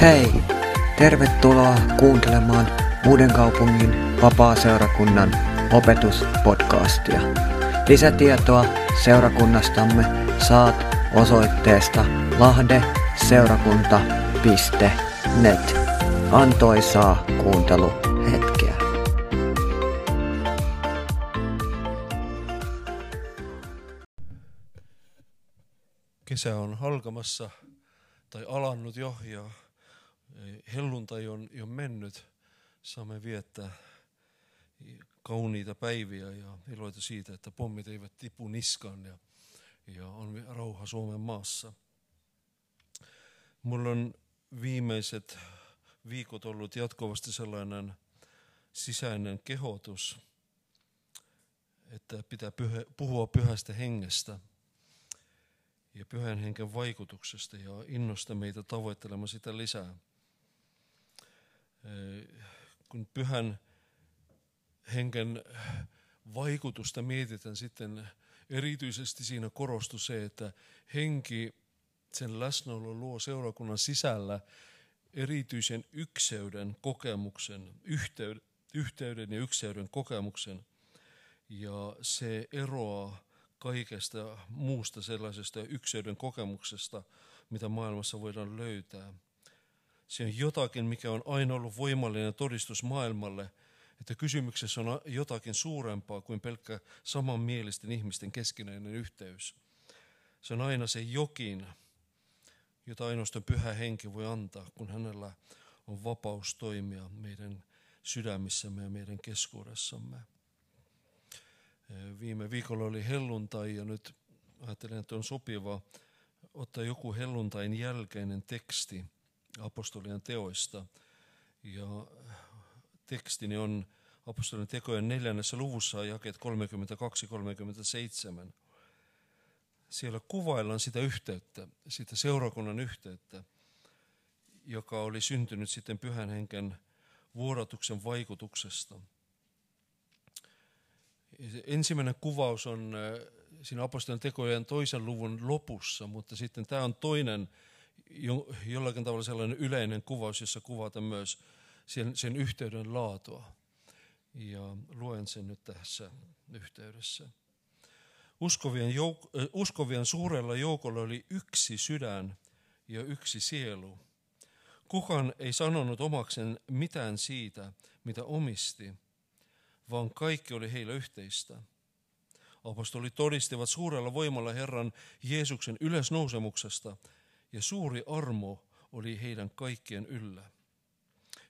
Hei! Tervetuloa kuuntelemaan Uuden kaupungin vapaa-seurakunnan opetuspodcastia. Lisätietoa seurakunnastamme saat osoitteesta lahdeseurakunta.net. Antoisaa kuunteluhetkeä. Kesä on alkamassa tai alannut jo ja helluntai on jo mennyt. Saamme viettää kauniita päiviä ja iloita siitä, että pommit eivät tipu niskaan ja, ja on rauha Suomen maassa. Mulla on viimeiset viikot ollut jatkuvasti sellainen sisäinen kehotus, että pitää puhua pyhästä hengestä – ja pyhän henken vaikutuksesta ja innosta meitä tavoittelemaan sitä lisää. Kun pyhän henken vaikutusta mietitään sitten, erityisesti siinä korostuu se, että henki, sen läsnäolo luo seurakunnan sisällä erityisen ykseyden kokemuksen, yhteyden, ja ykseyden kokemuksen. Ja se eroaa kaikesta muusta sellaisesta yksilön kokemuksesta, mitä maailmassa voidaan löytää. Se on jotakin, mikä on aina ollut voimallinen todistus maailmalle, että kysymyksessä on jotakin suurempaa kuin pelkkä samanmielisten ihmisten keskinäinen yhteys. Se on aina se jokin, jota ainoastaan pyhä henki voi antaa, kun hänellä on vapaus toimia meidän sydämissämme ja meidän keskuudessamme. Viime viikolla oli helluntai ja nyt ajattelen, että on sopiva ottaa joku helluntain jälkeinen teksti apostolien teoista. Ja tekstini on apostolien tekojen neljännessä luvussa jakeet 32-37. Siellä kuvaillaan sitä yhteyttä, sitä seurakunnan yhteyttä, joka oli syntynyt sitten pyhän henken vuorotuksen vaikutuksesta – ensimmäinen kuvaus on äh, siinä apostolien tekojen toisen luvun lopussa, mutta sitten tämä on toinen jollakin tavalla sellainen yleinen kuvaus, jossa kuvataan myös sen, sen yhteyden laatua. Ja luen sen nyt tässä yhteydessä. Uskovien, jouk- äh, uskovien suurella joukolla oli yksi sydän ja yksi sielu. Kukaan ei sanonut omaksen mitään siitä, mitä omisti – vaan kaikki oli heillä yhteistä. Apostolit todistivat suurella voimalla Herran Jeesuksen ylösnousemuksesta, ja suuri armo oli heidän kaikkien yllä.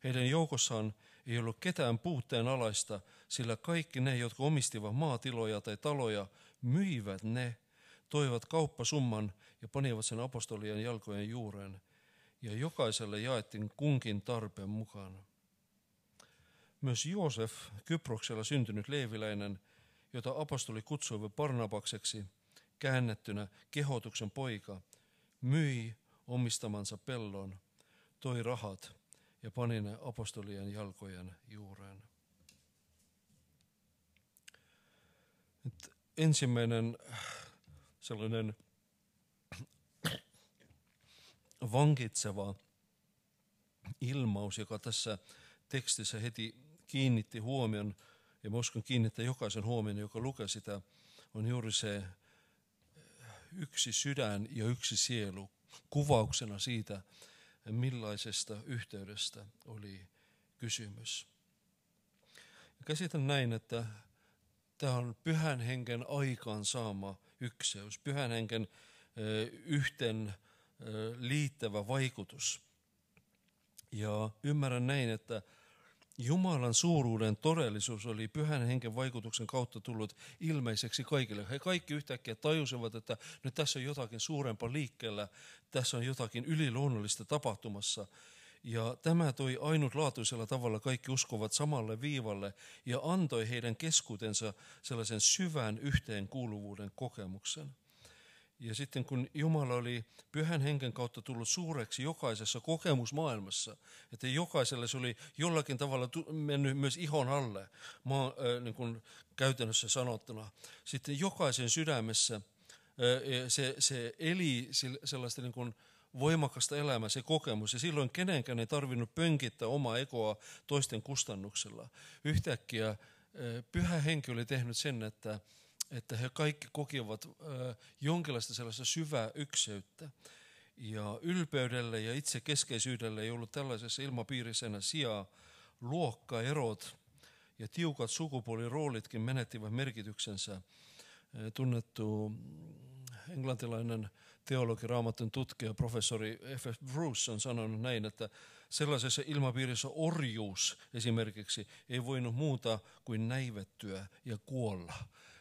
Heidän joukossaan ei ollut ketään puutteen alaista, sillä kaikki ne, jotka omistivat maatiloja tai taloja, myivät ne, toivat kauppasumman ja panivat sen apostolien jalkojen juureen, ja jokaiselle jaettiin kunkin tarpeen mukaan. Myös Joosef, Kyproksella syntynyt leeviläinen, jota apostoli kutsui Barnabakseksi, käännettynä kehotuksen poika, myi omistamansa pellon, toi rahat ja pani ne apostolien jalkojen juureen. Nyt ensimmäinen sellainen vankitseva ilmaus, joka tässä tekstissä heti kiinnitti huomion, ja mä uskon kiinnittää jokaisen huomion, joka lukee sitä, on juuri se yksi sydän ja yksi sielu kuvauksena siitä, millaisesta yhteydestä oli kysymys. Käsitän näin, että tämä on pyhän henken aikaan saama ykseys, pyhän henken yhten liittävä vaikutus. Ja ymmärrän näin, että Jumalan suuruuden todellisuus oli pyhän henken vaikutuksen kautta tullut ilmeiseksi kaikille. He kaikki yhtäkkiä tajusivat, että nyt tässä on jotakin suurempaa liikkeellä, tässä on jotakin yliluonnollista tapahtumassa. Ja tämä toi ainutlaatuisella tavalla kaikki uskovat samalle viivalle ja antoi heidän keskuutensa sellaisen syvän yhteenkuuluvuuden kokemuksen. Ja sitten kun Jumala oli pyhän henken kautta tullut suureksi jokaisessa kokemusmaailmassa, että jokaiselle se oli jollakin tavalla mennyt myös ihon alle, maa, äh, niin kuin käytännössä sanottuna. Sitten jokaisen sydämessä äh, se, se eli sellaista niin kuin voimakasta elämää, se kokemus. Ja silloin kenenkään ei tarvinnut pönkittää omaa ekoa toisten kustannuksella. Yhtäkkiä äh, pyhä henki oli tehnyt sen, että, että he kaikki kokivat jonkinlaista sellaista syvää ykseyttä. Ja ylpeydelle ja itsekeskeisyydelle ei ollut tällaisessa ilmapiirissä sijaa. Luokkaerot ja tiukat sukupuoliroolitkin menettivät merkityksensä. Tunnettu englantilainen teologi, raamatun tutkija, professori F.F. Bruce on sanonut näin, että sellaisessa ilmapiirissä orjuus esimerkiksi ei voinut muuta kuin näivettyä ja kuolla.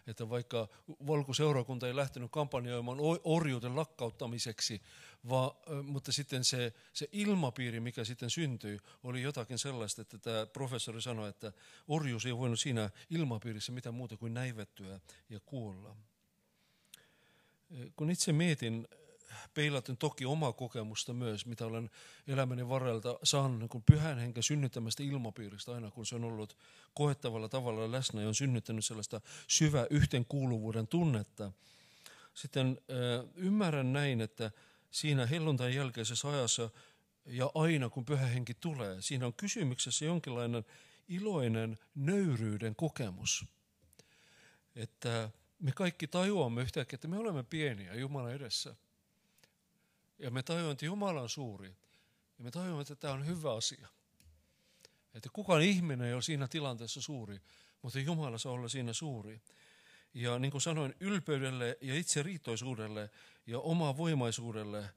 Että vaikka valkoseurakunta ei lähtenyt kampanjoimaan orjuuden lakkauttamiseksi, vaan, mutta sitten se, se ilmapiiri, mikä sitten syntyi, oli jotakin sellaista, että tämä professori sanoi, että orjuus ei voinut siinä ilmapiirissä mitään muuta kuin näivettyä ja kuolla. Kun itse mietin, peilaten toki omaa kokemusta myös, mitä olen elämäni varrelta saanut niin pyhän henken synnyttämästä ilmapiiristä aina, kun se on ollut koettavalla tavalla läsnä ja on synnyttänyt sellaista syvää yhteenkuuluvuuden tunnetta. Sitten äh, ymmärrän näin, että siinä helluntain jälkeisessä ajassa ja aina kun pyhä henki tulee, siinä on kysymyksessä jonkinlainen iloinen nöyryyden kokemus. Että me kaikki tajuamme yhtäkkiä, että me olemme pieniä Jumalan edessä. Ja me tajuamme, että Jumala on suuri. Ja me tajuamme, että tämä on hyvä asia. Että kukaan ihminen ei ole siinä tilanteessa suuri, mutta Jumala saa olla siinä suuri. Ja niin kuin sanoin, ylpeydelle ja itse riittoisuudelle ja oma voimaisuudelle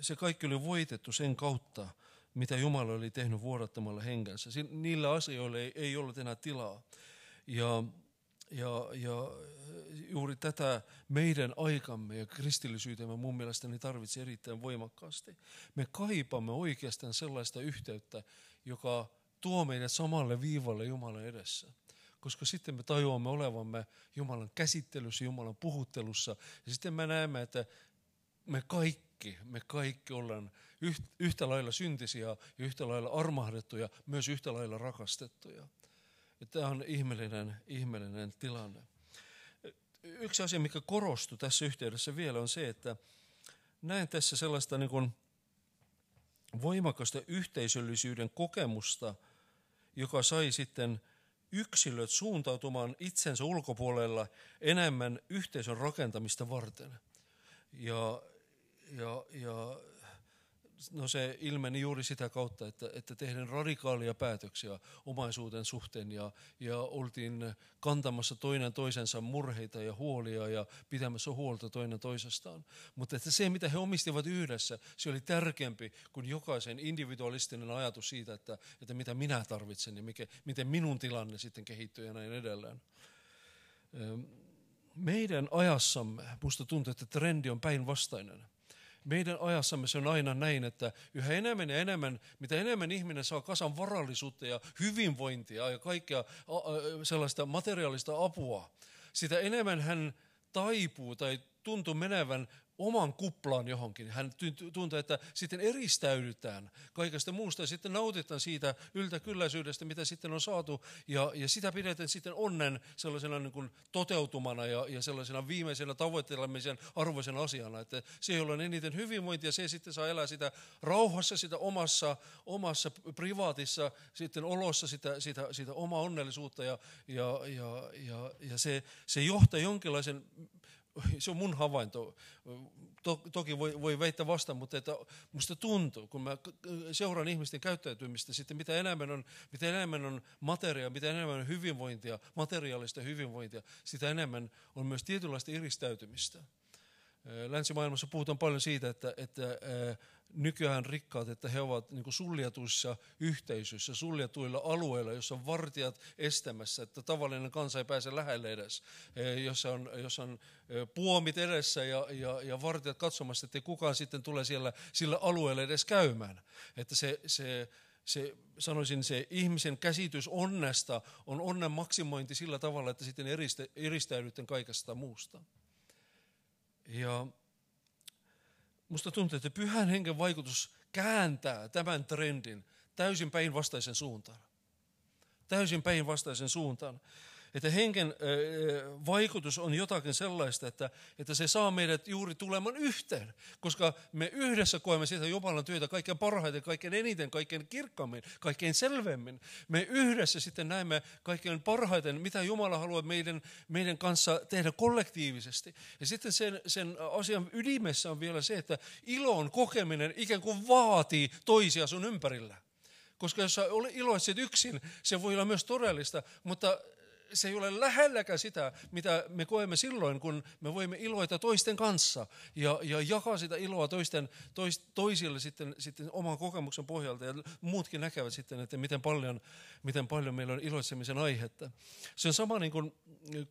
se kaikki oli voitettu sen kautta, mitä Jumala oli tehnyt vuodattamalla henkensä. Niillä asioilla ei, ei ollut enää tilaa. Ja, ja, ja juuri tätä meidän aikamme ja kristillisyytemme mun mielestäni tarvitsee erittäin voimakkaasti. Me kaipaamme oikeastaan sellaista yhteyttä, joka tuo meidät samalle viivalle Jumalan edessä. Koska sitten me tajuamme olevamme Jumalan käsittelyssä, Jumalan puhuttelussa. Ja sitten me näemme, että me kaikki, me kaikki ollaan yhtä lailla syntisiä ja yhtä lailla armahdettuja, myös yhtä lailla rakastettuja. Ja tämä on ihmeellinen, ihmeellinen tilanne. Yksi asia, mikä korostui tässä yhteydessä vielä, on se, että näen tässä sellaista niin kuin voimakasta yhteisöllisyyden kokemusta, joka sai sitten yksilöt suuntautumaan itsensä ulkopuolella enemmän yhteisön rakentamista varten. Ja, ja, ja no se ilmeni juuri sitä kautta, että, että tehden radikaalia päätöksiä omaisuuden suhteen ja, ja oltiin kantamassa toinen toisensa murheita ja huolia ja pitämässä huolta toinen toisestaan. Mutta että se, mitä he omistivat yhdessä, se oli tärkeämpi kuin jokaisen individualistinen ajatus siitä, että, että mitä minä tarvitsen ja mikä, miten minun tilanne sitten kehittyy ja näin edelleen meidän ajassamme, musta tuntuu, että trendi on päinvastainen meidän ajassamme se on aina näin, että yhä enemmän ja enemmän, mitä enemmän ihminen saa kasan varallisuutta ja hyvinvointia ja kaikkea sellaista materiaalista apua, sitä enemmän hän taipuu tai tuntuu menevän oman kuplaan johonkin. Hän tuntee, että sitten eristäydytään kaikesta muusta ja sitten nautitaan siitä yltäkylläisyydestä, mitä sitten on saatu. Ja, ja sitä pidetään sitten onnen sellaisena niin kuin toteutumana ja, ja sellaisena viimeisenä tavoittelemisen arvoisen asiana. Että se, jolla on eniten hyvinvointia, se sitten saa elää sitä rauhassa, sitä omassa, omassa privaatissa sitten olossa, sitä, sitä, sitä omaa onnellisuutta ja, ja, ja, ja, ja se, se johtaa jonkinlaisen se on mun havainto. Toki voi, voi väittää vastaan, mutta että musta tuntuu, kun mä seuraan ihmisten käyttäytymistä, sitten mitä enemmän on, mitä enemmän on materiaa, mitä enemmän on hyvinvointia, materiaalista hyvinvointia, sitä enemmän on myös tietynlaista iristäytymistä. Länsimaailmassa puhutaan paljon siitä, että, että nykyään rikkaat, että he ovat niin kuin suljetuissa yhteisöissä, suljetuilla alueilla, jossa on vartijat estämässä, että tavallinen kansa ei pääse lähelle edes, jossa on, jossa on puomit edessä ja, ja, ja vartijat katsomassa, että kukaan sitten tulee siellä sillä alueella edes käymään. Että se, se, se, sanoisin, se ihmisen käsitys onnesta on onnen maksimointi sillä tavalla, että sitten eristä, eristäydytään kaikesta muusta. Ja musta tuntuu, että pyhän hengen vaikutus kääntää tämän trendin täysin päinvastaisen suuntaan. Täysin päinvastaisen suuntaan. Että henken vaikutus on jotakin sellaista, että, että se saa meidät juuri tulemaan yhteen. Koska me yhdessä koemme sitä Jumalan työtä kaikkein parhaiten, kaikkein eniten, kaikkein kirkkaammin, kaikkein selvemmin. Me yhdessä sitten näemme kaikkein parhaiten, mitä Jumala haluaa meidän, meidän kanssa tehdä kollektiivisesti. Ja sitten sen, sen asian ydimessä on vielä se, että ilon kokeminen ikään kuin vaatii toisia sun ympärillä. Koska jos sä iloitset yksin, se voi olla myös todellista, mutta se ei ole lähelläkään sitä, mitä me koemme silloin, kun me voimme iloita toisten kanssa ja, ja jakaa sitä iloa toisten, tois, toisille sitten, sitten oman kokemuksen pohjalta. Ja muutkin näkevät sitten, että miten paljon, miten paljon meillä on iloitsemisen aihetta. Se on sama niin kuin,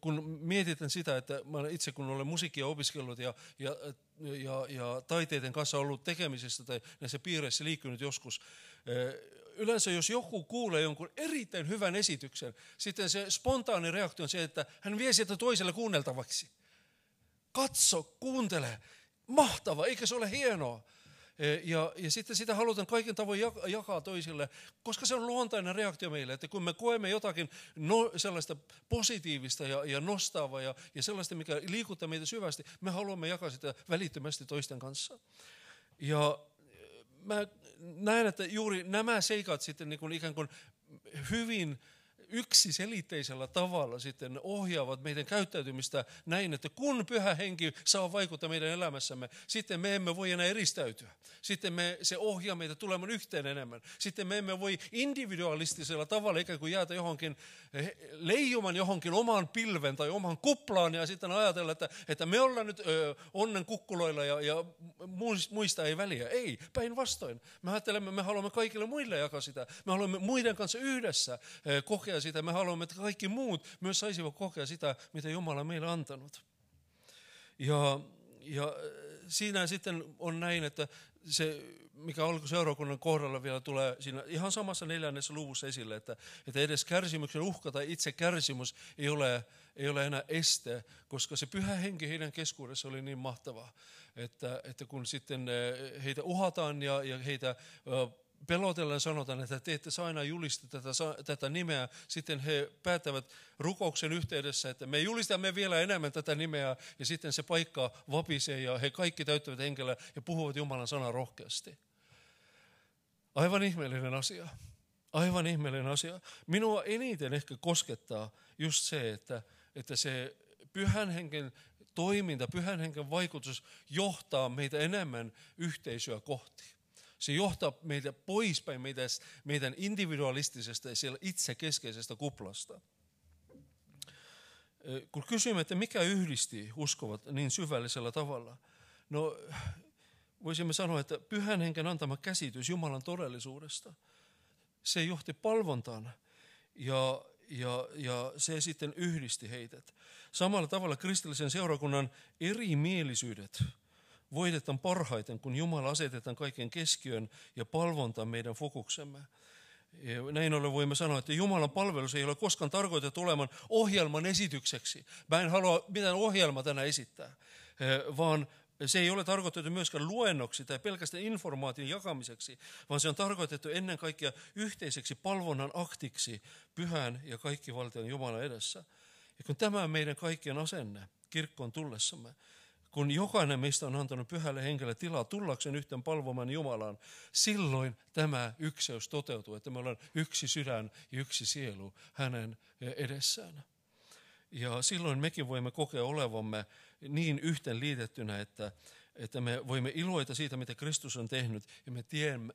kun mietitän sitä, että mä itse kun olen musiikkia opiskellut ja, ja, ja, ja taiteiden kanssa ollut tekemisissä tai näissä piireissä liikkunut joskus, yleensä jos joku kuulee jonkun erittäin hyvän esityksen, sitten se spontaani reaktio on se, että hän vie sitä toiselle kuunneltavaksi. Katso, kuuntele, mahtava, eikö se ole hienoa? E, ja, ja sitten sitä halutaan kaiken tavoin jakaa toisille, koska se on luontainen reaktio meille, että kun me koemme jotakin no, sellaista positiivista ja, ja nostavaa ja, ja sellaista, mikä liikuttaa meitä syvästi, me haluamme jakaa sitä välittömästi toisten kanssa. Ja mä näen, että juuri nämä seikat sitten niin kuin ikään kuin hyvin yksiselitteisellä tavalla sitten ohjaavat meidän käyttäytymistä näin, että kun pyhä henki saa vaikuttaa meidän elämässämme, sitten me emme voi enää eristäytyä. Sitten me, se ohjaa meitä tulemaan yhteen enemmän. Sitten me emme voi individualistisella tavalla ikään kuin jäätä johonkin, eh, leijuman johonkin omaan pilven tai oman kuplaan ja sitten ajatella, että, että me ollaan nyt ö, onnen kukkuloilla ja, ja muista ei väliä. Ei, päinvastoin. Me ajattelemme, me haluamme kaikille muille jakaa sitä. Me haluamme muiden kanssa yhdessä kokea sitä. Me haluamme, että kaikki muut myös saisivat kokea sitä, mitä Jumala on meille antanut. Ja, ja siinä sitten on näin, että se, mikä seurakunnan kohdalla vielä tulee siinä ihan samassa neljännessä luvussa esille, että, että edes kärsimyksen uhka tai itse kärsimys ei ole, ei ole enää este, koska se pyhä henki heidän keskuudessa oli niin mahtavaa, että, että kun sitten eh, heitä uhataan ja, ja heitä pelotellen sanotaan, että te ette saa aina julista tätä, tätä nimeä. Sitten he päättävät rukouksen yhteydessä, että me julistamme vielä enemmän tätä nimeä. Ja sitten se paikka vapisee ja he kaikki täyttävät henkilöä ja puhuvat Jumalan sanaa rohkeasti. Aivan ihmeellinen asia. Aivan ihmeellinen asia. Minua eniten ehkä koskettaa just se, että, että se pyhän henken toiminta, pyhän henken vaikutus johtaa meitä enemmän yhteisöä kohti. Se johtaa meitä poispäin meitä, meidän individualistisesta ja siellä itsekeskeisestä kuplasta. Kun kysymme, että mikä yhdisti uskovat niin syvällisellä tavalla, no voisimme sanoa, että pyhän henken antama käsitys Jumalan todellisuudesta, se johti palvontaan ja, ja, ja se sitten yhdisti heidät. Samalla tavalla kristillisen seurakunnan erimielisyydet voitetaan parhaiten, kun Jumala asetetaan kaiken keskiön ja palvonta meidän fokuksemme. Näin ollen voimme sanoa, että Jumalan palvelus ei ole koskaan tarkoitettu olemaan ohjelman esitykseksi. Mä en halua mitään ohjelmaa tänä esittää, eh, vaan se ei ole tarkoitettu myöskään luennoksi tai pelkästään informaation jakamiseksi, vaan se on tarkoitettu ennen kaikkea yhteiseksi palvonnan aktiksi pyhän ja kaikkivaltion Jumalan edessä. Ja kun tämä on meidän kaikkien asenne kirkkoon tullessamme, kun jokainen meistä on antanut pyhälle henkelle tilaa tullakseen yhten palvomaan Jumalaan, silloin tämä ykseys toteutuu, että me ollaan yksi sydän ja yksi sielu hänen edessään. Ja silloin mekin voimme kokea olevamme niin yhteen liitettynä, että, että me voimme iloita siitä, mitä Kristus on tehnyt, ja me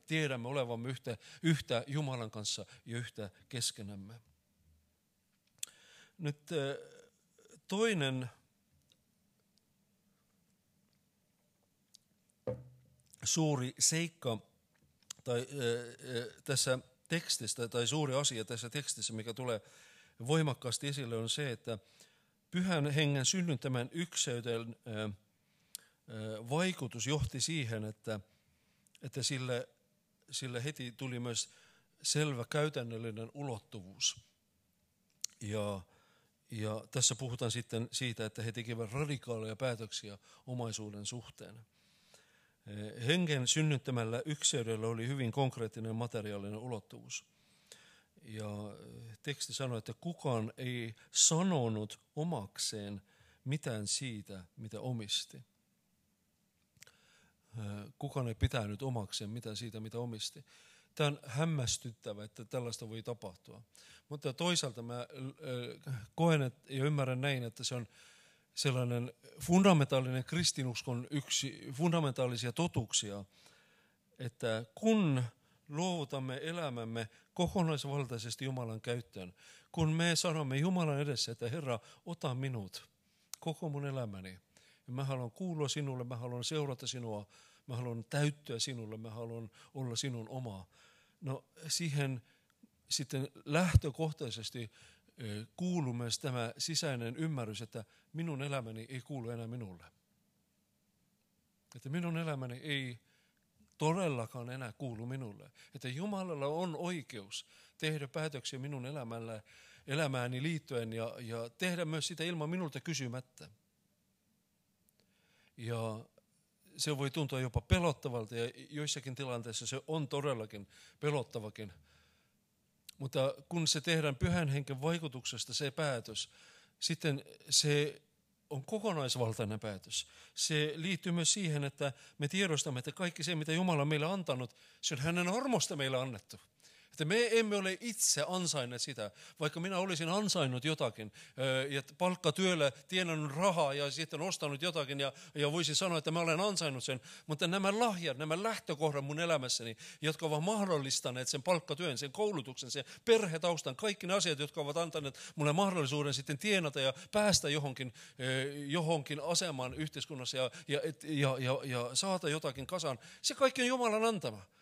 tiedämme olevamme yhtä, yhtä Jumalan kanssa ja yhtä keskenämme. Nyt toinen suuri seikka tai, tässä tekstissä, tai suuri asia tässä tekstissä, mikä tulee voimakkaasti esille, on se, että pyhän hengen synnyttämän ykseyden vaikutus johti siihen, että, että sille, sille heti tuli myös selvä käytännöllinen ulottuvuus. Ja, ja tässä puhutaan sitten siitä, että he tekevät radikaaleja päätöksiä omaisuuden suhteen. Hengen synnyttämällä ykseydellä oli hyvin konkreettinen materiaalinen ulottuvuus. Ja teksti sanoo, että kukaan ei sanonut omakseen mitään siitä, mitä omisti. Kukaan ei pitänyt omakseen mitään siitä, mitä omisti. Tämä on hämmästyttävä, että tällaista voi tapahtua. Mutta toisaalta mä koen ja ymmärrän näin, että se on sellainen fundamentaalinen kristinuskon yksi fundamentaalisia totuuksia, että kun luovutamme elämämme kokonaisvaltaisesti Jumalan käyttöön, kun me sanomme Jumalan edessä, että Herra, ota minut, koko mun elämäni, ja mä haluan kuulua sinulle, mä haluan seurata sinua, mä haluan täyttyä sinulle, mä haluan olla sinun oma. No siihen sitten lähtökohtaisesti kuuluu myös tämä sisäinen ymmärrys, että minun elämäni ei kuulu enää minulle. Että minun elämäni ei todellakaan enää kuulu minulle. Että Jumalalla on oikeus tehdä päätöksiä minun elämällä, elämääni liittyen ja, ja tehdä myös sitä ilman minulta kysymättä. Ja se voi tuntua jopa pelottavalta ja joissakin tilanteissa se on todellakin pelottavakin. Mutta kun se tehdään pyhän henken vaikutuksesta se päätös, sitten se on kokonaisvaltainen päätös. Se liittyy myös siihen, että me tiedostamme, että kaikki se, mitä Jumala on meille antanut, se on hänen armosta meille annettu. Että me emme ole itse ansainneet sitä, vaikka minä olisin ansainnut jotakin ja palkkatyöllä tienannut rahaa ja sitten ostanut jotakin ja, ja voisin sanoa, että mä olen ansainnut sen. Mutta nämä lahjat, nämä lähtökohdat mun elämässäni, jotka ovat mahdollistaneet sen palkkatyön, sen koulutuksen, sen perhetaustan, kaikki ne asiat, jotka ovat antaneet mulle mahdollisuuden sitten tienata ja päästä johonkin, johonkin asemaan yhteiskunnassa ja, ja, ja, ja, ja saada jotakin kasaan, se kaikki on Jumalan antama.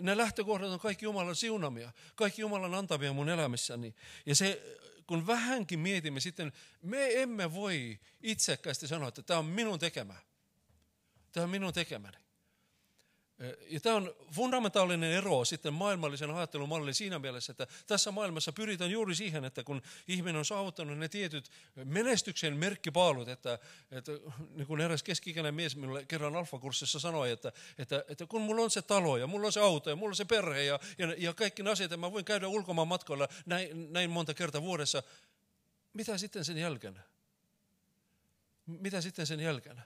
Ne lähtökohdat on kaikki Jumalan siunamia, kaikki Jumalan antamia mun elämässäni. Ja se, kun vähänkin mietimme sitten, me emme voi itsekkäästi sanoa, että tämä on minun tekemä. Tämä on minun tekemäni. Ja tämä on fundamentaalinen ero sitten maailmallisen ajattelumallin siinä mielessä, että tässä maailmassa pyritään juuri siihen, että kun ihminen on saavuttanut ne tietyt menestyksen merkkipaalut, että, että niin kuin eräs keskikäinen mies minulle kerran alfakurssissa sanoi, että, että, että kun mulla on se talo ja mulla on se auto ja mulla on se perhe ja, ja, ja kaikki ne asiat, että mä voin käydä ulkomaan matkoilla näin, näin monta kertaa vuodessa, mitä sitten sen jälkeen? Mitä sitten sen jälkeen?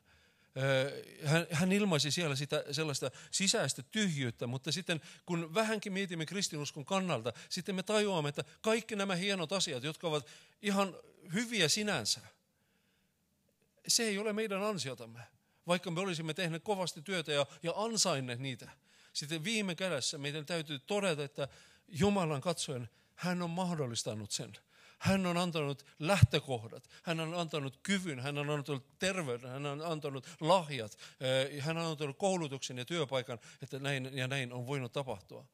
Hän, hän ilmaisi siellä sitä sellaista sisäistä tyhjyyttä, mutta sitten kun vähänkin mietimme kristinuskon kannalta, sitten me tajuamme, että kaikki nämä hienot asiat, jotka ovat ihan hyviä sinänsä, se ei ole meidän ansiotamme, vaikka me olisimme tehneet kovasti työtä ja, ja ansainneet niitä. Sitten viime kädessä meidän täytyy todeta, että Jumalan katsoen hän on mahdollistanut sen. Hän on antanut lähtökohdat, hän on antanut kyvyn, hän on antanut terveyden, hän on antanut lahjat, eh, hän on antanut koulutuksen ja työpaikan, että näin ja näin on voinut tapahtua.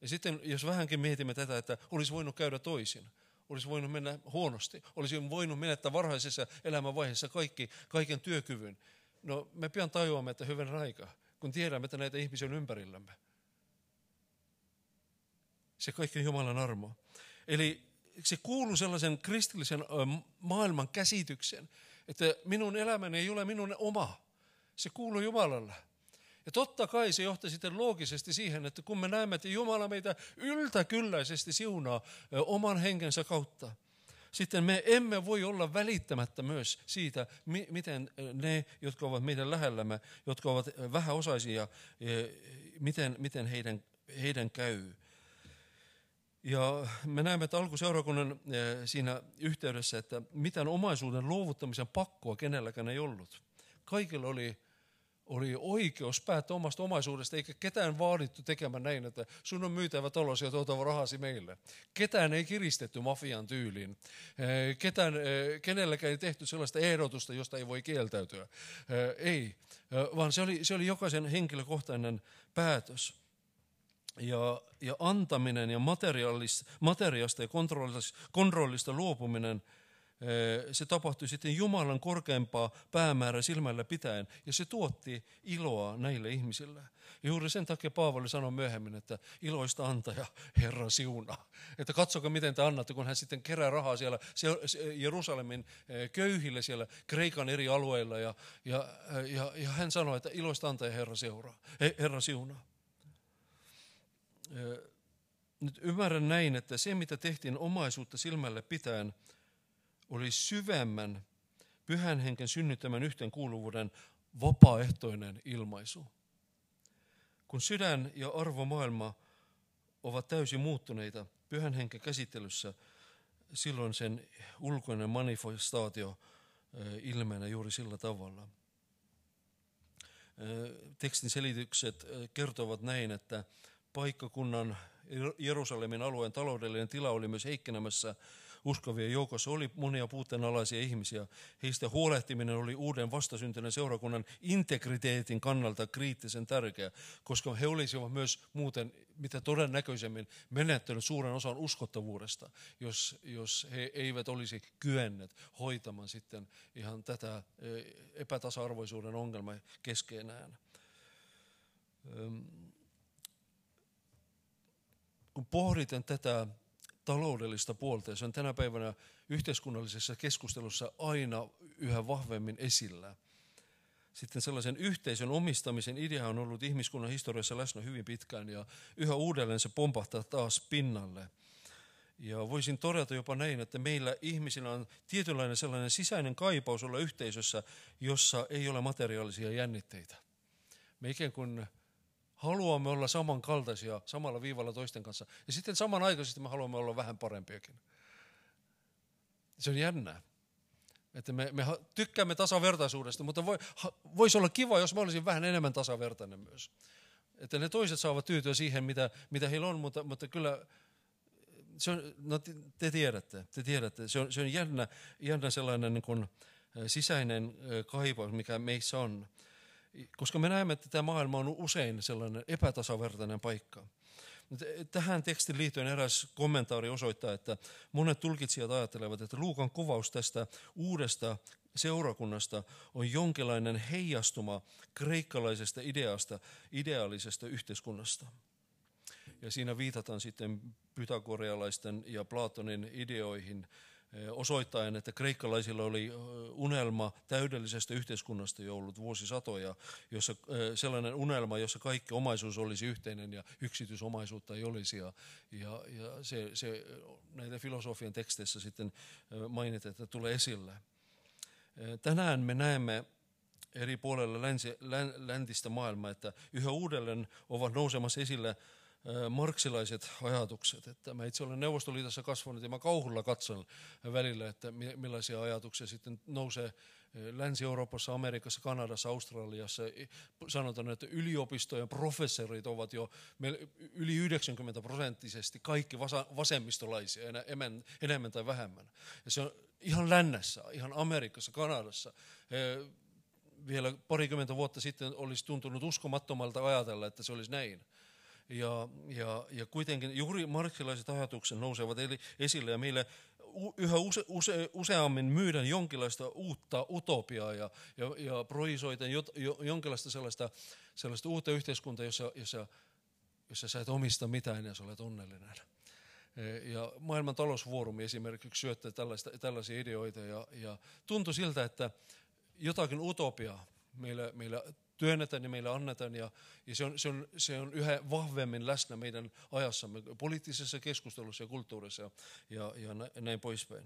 Ja sitten jos vähänkin mietimme tätä, että olisi voinut käydä toisin, olisi voinut mennä huonosti, olisi voinut menettää varhaisessa elämänvaiheessa kaikki, kaiken työkyvyn. No me pian tajuamme, että hyvän raika, kun tiedämme, että näitä ihmisiä on ympärillämme. Se kaikki on Jumalan armo. Eli se kuuluu sellaisen kristillisen maailman käsityksen, että minun elämäni ei ole minun oma. Se kuuluu Jumalalle. Ja totta kai se johtaa sitten loogisesti siihen, että kun me näemme, että Jumala meitä yltäkylläisesti siunaa oman henkensä kautta, sitten me emme voi olla välittämättä myös siitä, miten ne, jotka ovat meidän lähellämme, jotka ovat vähäosaisia, miten, miten heidän, heidän käy. Ja me näemme, että alkuseurakunnan eh, siinä yhteydessä, että mitään omaisuuden luovuttamisen pakkoa kenelläkään ei ollut. Kaikilla oli, oli oikeus päättää omasta omaisuudesta, eikä ketään vaadittu tekemään näin, että sun on myytävä talous ja tuotava rahasi meille. Ketään ei kiristetty mafian tyyliin. Eh, ketään, eh, kenelläkään ei tehty sellaista ehdotusta, josta ei voi kieltäytyä. Ei, vaan se oli, se oli jokaisen henkilökohtainen päätös ja, ja antaminen ja materiaalista ja kontrollista, luopuminen, eh, se tapahtui sitten Jumalan korkeampaa päämäärä silmällä pitäen ja se tuotti iloa näille ihmisille. Ja juuri sen takia Paavali sanoi myöhemmin, että iloista antaja Herra siunaa. Että katsokaa miten te annatte, kun hän sitten kerää rahaa siellä Jerusalemin eh, köyhille siellä Kreikan eri alueilla ja, ja, ja, ja hän sanoi, että iloista antaja Herra, seuraa, Herra siunaa. Nyt ymmärrän näin, että se mitä tehtiin omaisuutta silmälle pitäen, oli syvemmän pyhän henken synnyttämän yhteenkuuluvuuden vapaaehtoinen ilmaisu. Kun sydän ja arvomaailma ovat täysin muuttuneita pyhän henken käsittelyssä, silloin sen ulkoinen manifestaatio ilmenee juuri sillä tavalla. Tekstin selitykset kertovat näin, että paikkakunnan Jerusalemin alueen taloudellinen tila oli myös heikkenemässä uskovien joukossa oli monia puutteenalaisia ihmisiä. Heistä huolehtiminen oli uuden vastasyntyneen seurakunnan integriteetin kannalta kriittisen tärkeä, koska he olisivat myös muuten mitä todennäköisemmin menettänyt suuren osan uskottavuudesta, jos, jos he eivät olisi kyenneet hoitamaan sitten ihan tätä e, epätasa-arvoisuuden ongelmaa keskenään. Kun pohditan tätä taloudellista puolta ja se on tänä päivänä yhteiskunnallisessa keskustelussa aina yhä vahvemmin esillä. Sitten sellaisen yhteisön omistamisen idea on ollut ihmiskunnan historiassa läsnä hyvin pitkään ja yhä uudelleen se pompahtaa taas pinnalle. Ja voisin todeta jopa näin, että meillä ihmisillä on tietynlainen sellainen sisäinen kaipaus olla yhteisössä, jossa ei ole materiaalisia jännitteitä. Me ikään kuin haluamme olla samankaltaisia samalla viivalla toisten kanssa. Ja sitten samanaikaisesti me haluamme olla vähän parempiakin. Se on jännää. Että me, me tykkäämme tasavertaisuudesta, mutta voi, voisi olla kiva, jos mä olisin vähän enemmän tasavertainen myös. Että ne toiset saavat tyytyä siihen, mitä, mitä heillä on, mutta, mutta kyllä se on, no te, te tiedätte, te tiedätte, se on, se on jännä, jännä sellainen niin kuin sisäinen kaipaus, mikä meissä on koska me näemme, että tämä maailma on usein sellainen epätasavertainen paikka. Tähän tekstin liittyen eräs kommentaari osoittaa, että monet tulkitsijat ajattelevat, että Luukan kuvaus tästä uudesta seurakunnasta on jonkinlainen heijastuma kreikkalaisesta ideasta, ideaalisesta yhteiskunnasta. Ja siinä viitataan sitten pythagorealaisten ja Platonin ideoihin osoittaen, että kreikkalaisilla oli unelma täydellisestä yhteiskunnasta jo ollut vuosisatoja, jossa sellainen unelma, jossa kaikki omaisuus olisi yhteinen ja yksityisomaisuutta ei olisi. Ja, ja, ja se, se näitä filosofian teksteissä sitten mainit, että tulee esille. Tänään me näemme eri puolella länsi, läntistä maailmaa, että yhä uudelleen ovat nousemassa esille marksilaiset ajatukset. Että mä itse olen Neuvostoliitossa kasvanut ja mä kauhulla katson välillä, että millaisia ajatuksia sitten nousee Länsi-Euroopassa, Amerikassa, Kanadassa, Australiassa. Sanotaan, että yliopistojen professorit ovat jo yli 90 prosenttisesti kaikki vasemmistolaisia, enemmän tai vähemmän. Ja se on ihan lännessä, ihan Amerikassa, Kanadassa vielä parikymmentä vuotta sitten olisi tuntunut uskomattomalta ajatella, että se olisi näin. Ja, ja, ja kuitenkin juuri marksilaiset ajatukset nousevat eli esille ja meille yhä use, use, useammin myydään jonkinlaista uutta utopiaa ja, ja, ja projisoitan jo, jo, jonkinlaista sellaista, sellaista uutta yhteiskuntaa, jossa, jossa, jossa sä et omista mitään ja sä olet onnellinen. E, ja maailman talousfoorumi esimerkiksi syöttää tällaista, tällaisia ideoita ja, ja tuntui siltä, että jotakin utopiaa meillä, meillä työnnetään ja meille annetaan ja, ja se, on, se, on, se on yhä vahvemmin läsnä meidän ajassamme poliittisessa keskustelussa ja kulttuurissa ja, ja, näin poispäin.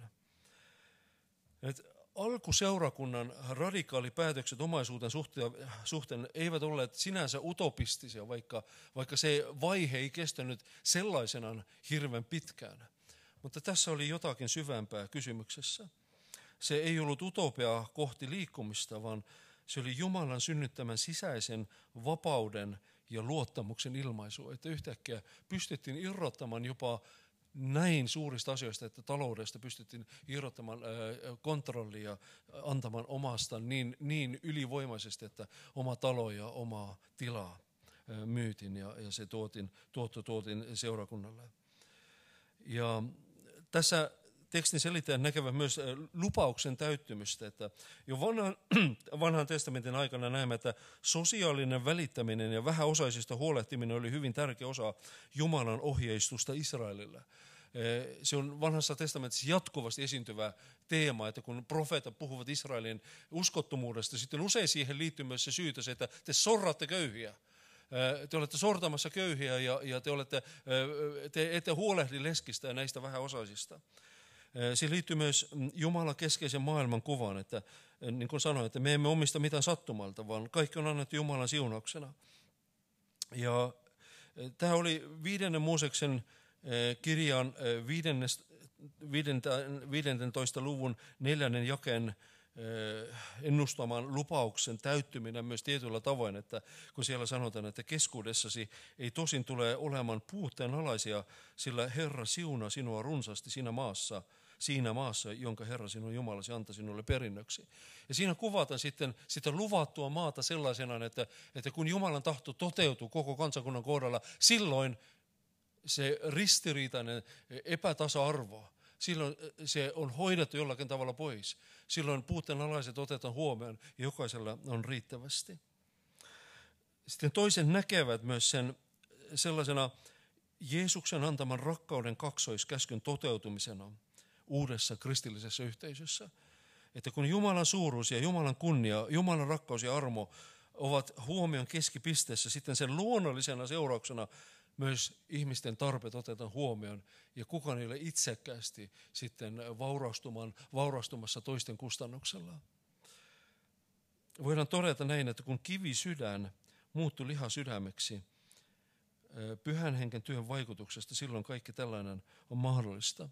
Et alkuseurakunnan radikaalipäätökset omaisuuden suhteen, suhteen eivät olleet sinänsä utopistisia, vaikka, vaikka se vaihe ei kestänyt sellaisenaan hirveän pitkään. Mutta tässä oli jotakin syvempää kysymyksessä. Se ei ollut utopia kohti liikkumista, vaan se oli Jumalan synnyttämän sisäisen vapauden ja luottamuksen ilmaisu, että yhtäkkiä pystyttiin irrottamaan jopa näin suurista asioista, että taloudesta pystyttiin irrottamaan kontrollia, antamaan omasta niin, niin ylivoimaisesti, että oma talo ja oma tilaa myytin ja, ja se tuotin, tuotto tuotiin seurakunnalle. Ja tässä tekstin selittäjät näkevät myös lupauksen täyttymystä, että jo vanhan, vanhan testamentin aikana näemme, että sosiaalinen välittäminen ja vähäosaisista huolehtiminen oli hyvin tärkeä osa Jumalan ohjeistusta Israelille. Se on vanhassa testamentissa jatkuvasti esiintyvä teema, että kun profeetat puhuvat Israelin uskottomuudesta, sitten usein siihen liittyy myös se syytös, että te sorratte köyhiä te olette sortamassa köyhiä ja, ja te, olette, te ette huolehdi leskistä ja näistä vähäosaisista. Siihen liittyy myös mm, Jumala keskeisen maailman kuvaan, että niin kuin sanoin, että me emme omista mitään sattumalta, vaan kaikki on annettu Jumalan siunauksena. Ja tämä oli viidennen Mooseksen kirjan 15. luvun neljännen jakeen ennustaman lupauksen täyttyminen myös tietyllä tavoin, että kun siellä sanotaan, että keskuudessasi ei tosin tule olemaan puutteen alaisia, sillä Herra siunaa sinua runsaasti siinä maassa, siinä maassa, jonka Herra sinun Jumalasi antoi sinulle perinnöksi. Ja siinä kuvataan sitten sitä luvattua maata sellaisena, että, että kun Jumalan tahto toteutuu koko kansakunnan kohdalla, silloin se ristiriitainen epätasa-arvo, silloin se on hoidettu jollakin tavalla pois. Silloin puutteen alaiset otetaan huomioon ja jokaisella on riittävästi. Sitten toisen näkevät myös sen sellaisena Jeesuksen antaman rakkauden kaksoiskäskyn toteutumisena uudessa kristillisessä yhteisössä. Että kun Jumalan suuruus ja Jumalan kunnia, Jumalan rakkaus ja armo ovat huomion keskipisteessä, sitten sen luonnollisena seurauksena myös ihmisten tarpeet otetaan huomioon ja kukaan ei ole itsekkäästi sitten vaurastumaan, vaurastumassa toisten kustannuksella. Voidaan todeta näin, että kun kivi sydän muuttui lihasydämeksi, pyhän henken työn vaikutuksesta, silloin kaikki tällainen on mahdollista.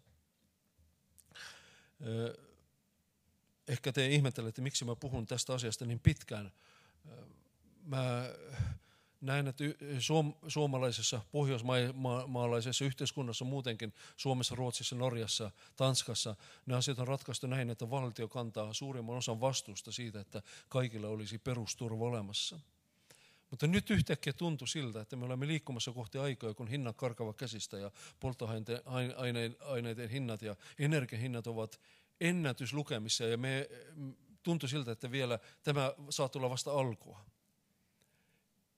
Ehkä te ihmettelette, miksi mä puhun tästä asiasta niin pitkään. Mä näen, että suom- suomalaisessa, pohjoismaalaisessa yhteiskunnassa muutenkin, Suomessa, Ruotsissa, Norjassa, Tanskassa, ne asiat on ratkaistu näin, että valtio kantaa suurimman osan vastuusta siitä, että kaikilla olisi perusturva olemassa. Mutta nyt yhtäkkiä tuntui siltä, että me olemme liikkumassa kohti aikaa, kun hinnat karkava käsistä ja polttoaineiden hinnat ja energiahinnat ovat ennätyslukemissa ja me tuntui siltä, että vielä tämä saa tulla vasta alkua.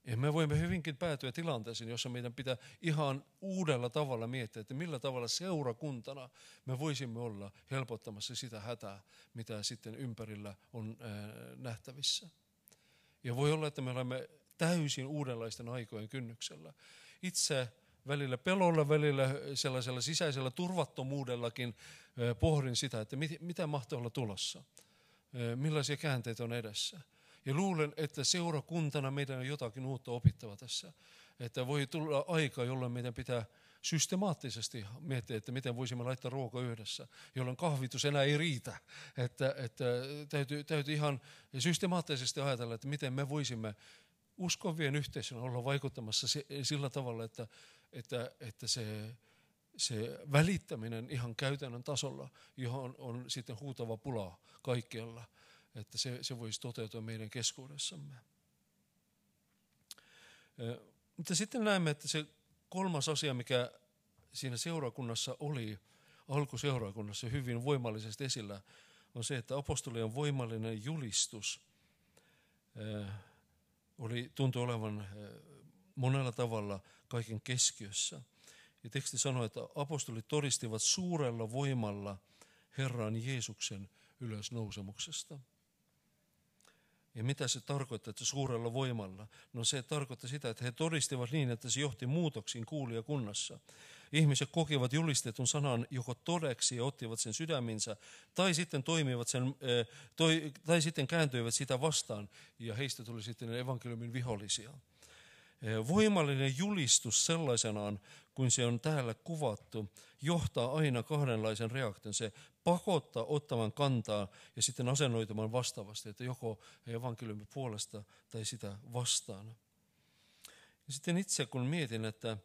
Ja me voimme hyvinkin päätyä tilanteeseen, jossa meidän pitää ihan uudella tavalla miettiä, että millä tavalla seurakuntana me voisimme olla helpottamassa sitä hätää, mitä sitten ympärillä on nähtävissä. Ja voi olla, että me olemme täysin uudenlaisten aikojen kynnyksellä. Itse välillä pelolla, välillä sellaisella sisäisellä turvattomuudellakin pohdin sitä, että mitä mahtaa olla tulossa. Millaisia käänteitä on edessä ja luulen, että seurakuntana meidän on jotakin uutta opittava tässä. Että voi tulla aika, jolloin meidän pitää systemaattisesti miettiä, että miten voisimme laittaa ruoka yhdessä, jolloin kahvitus enää ei riitä. Että, että täytyy, täytyy ihan systemaattisesti ajatella, että miten me voisimme uskovien yhteisönä olla vaikuttamassa sillä tavalla, että, että, että se, se välittäminen ihan käytännön tasolla, johon on sitten huutava pula kaikkialla – että se, se voisi toteutua meidän keskuudessamme. Mutta sitten näemme, että se kolmas asia, mikä siinä seurakunnassa oli, alkuseurakunnassa hyvin voimallisesti esillä, on se, että apostolien voimallinen julistus oli, tuntui olevan monella tavalla kaiken keskiössä. Ja teksti sanoi, että apostolit todistivat suurella voimalla Herran Jeesuksen ylösnousemuksesta. Ja mitä se tarkoittaa, että suurella voimalla? No se tarkoittaa sitä, että he todistivat niin, että se johti muutoksiin kuulijakunnassa. Ihmiset kokivat julistetun sanan joko todeksi ja ottivat sen sydäminsä, tai sitten toimivat sen, toi, tai sitten kääntyivät sitä vastaan, ja heistä tuli sitten evankeliumin vihollisia. Voimallinen julistus sellaisenaan, kuin se on täällä kuvattu, johtaa aina kahdenlaisen reaktion. Se pakottaa ottamaan kantaa ja sitten asennoitumaan vastaavasti, että joko evankeliumin puolesta tai sitä vastaan. Ja sitten itse kun mietin, että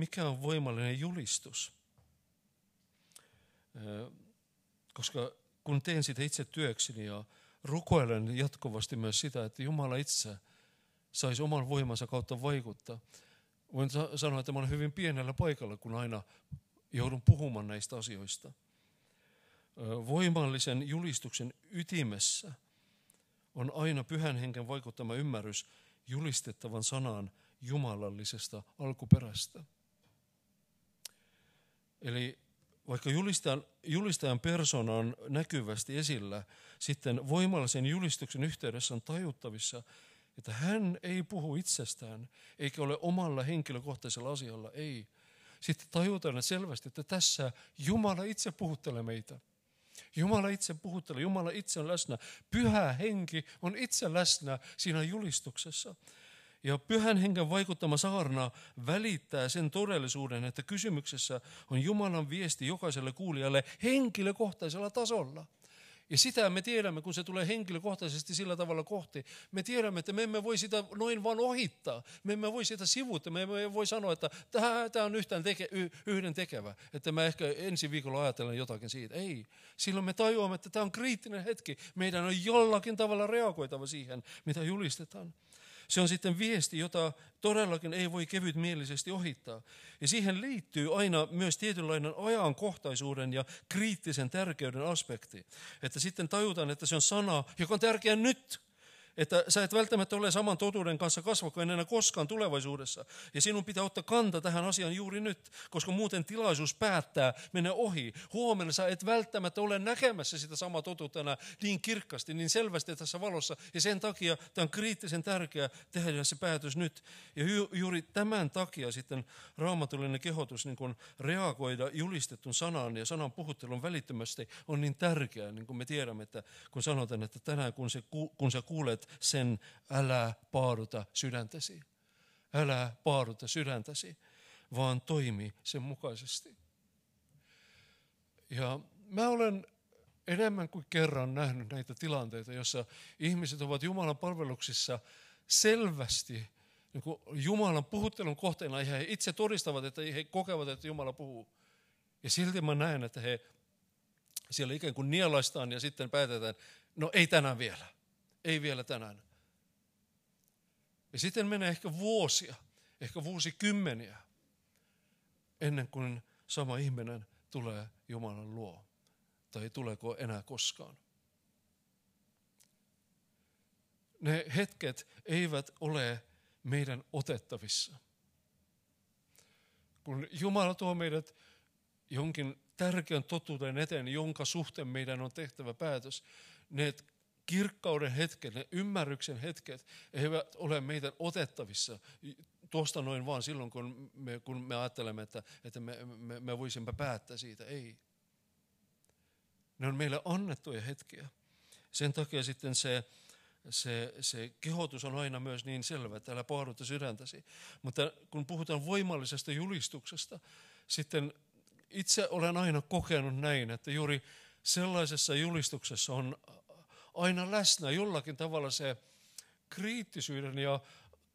mikä on voimallinen julistus, koska kun teen sitä itse työkseni ja rukoilen jatkuvasti myös sitä, että Jumala itse saisi oman voimansa kautta vaikuttaa. Voin sanoa, että olen hyvin pienellä paikalla, kun aina joudun puhumaan näistä asioista. Voimallisen julistuksen ytimessä on aina pyhän henken vaikuttama ymmärrys julistettavan sanan jumalallisesta alkuperästä. Eli vaikka julistajan, julistajan persona on näkyvästi esillä, sitten voimallisen julistuksen yhteydessä on tajuttavissa, Että hän ei puhu itsestään, eikä ole omalla henkilökohtaisella asialla, ei. Sitten tajutaan selvästi, että tässä Jumala itse puhuttelee meitä. Jumala itse puhuttelee, Jumala itse on läsnä. Pyhä henki on itse läsnä siinä julistuksessa. Ja pyhän hengen vaikuttama saarna välittää sen todellisuuden, että kysymyksessä on Jumalan viesti jokaiselle kuulijalle henkilökohtaisella tasolla. Ja sitä me tiedämme, kun se tulee henkilökohtaisesti sillä tavalla kohti. Me tiedämme, että me emme voi sitä noin vaan ohittaa. Me emme voi sitä sivuuttaa. Me emme voi sanoa, että tämä on yhtään teke, yhden tekevä. Että mä ehkä ensi viikolla ajattelen jotakin siitä. Ei. Silloin me tajuamme, että tämä on kriittinen hetki. Meidän on jollakin tavalla reagoitava siihen, mitä julistetaan. Se on sitten viesti, jota todellakin ei voi kevytmielisesti ohittaa. Ja siihen liittyy aina myös tietynlainen ajankohtaisuuden ja kriittisen tärkeyden aspekti. Että sitten tajutaan, että se on sana, joka on tärkeä nyt että sä et välttämättä ole saman totuuden kanssa kasvakko enää koskaan tulevaisuudessa. Ja sinun pitää ottaa kanta tähän asiaan juuri nyt, koska muuten tilaisuus päättää mennä ohi. Huomenna sä et välttämättä ole näkemässä sitä samaa totuutta enää niin kirkkaasti, niin selvästi tässä valossa. Ja sen takia tämä on kriittisen tärkeää tehdä se päätös nyt. Ja ju- juuri tämän takia sitten raamatullinen kehotus niin kun reagoida julistetun sanan ja sanan puhuttelun välittömästi on niin tärkeää, niin kuin me tiedämme, että kun sanotaan, että tänään kun, se, kun sä kuulet sen, älä paaduta sydäntäsi. Älä paaduta sydäntäsi, vaan toimi sen mukaisesti. Ja mä olen enemmän kuin kerran nähnyt näitä tilanteita, jossa ihmiset ovat Jumalan palveluksissa selvästi niin kuin Jumalan puhuttelun kohteena ja he itse todistavat, että he kokevat, että Jumala puhuu. Ja silti mä näen, että he siellä ikään kuin nielaistaan ja sitten päätetään, no ei tänään vielä. Ei vielä tänään. Ja sitten menee ehkä vuosia, ehkä vuosikymmeniä, ennen kuin sama ihminen tulee Jumalan luo. Tai tuleeko enää koskaan. Ne hetket eivät ole meidän otettavissa. Kun Jumala tuo meidät jonkin tärkeän totuuden eteen, jonka suhteen meidän on tehtävä päätös, ne kirkkauden hetket, ne ymmärryksen hetket eivät ole meitä otettavissa tuosta noin vaan silloin, kun me, kun me ajattelemme, että, että me, me, me voisimme päättää siitä. Ei. Ne on meille annettuja hetkiä. Sen takia sitten se, se, se kehotus on aina myös niin selvä, että älä pahduta sydäntäsi. Mutta kun puhutaan voimallisesta julistuksesta, sitten itse olen aina kokenut näin, että juuri sellaisessa julistuksessa on aina läsnä jollakin tavalla se kriittisyyden ja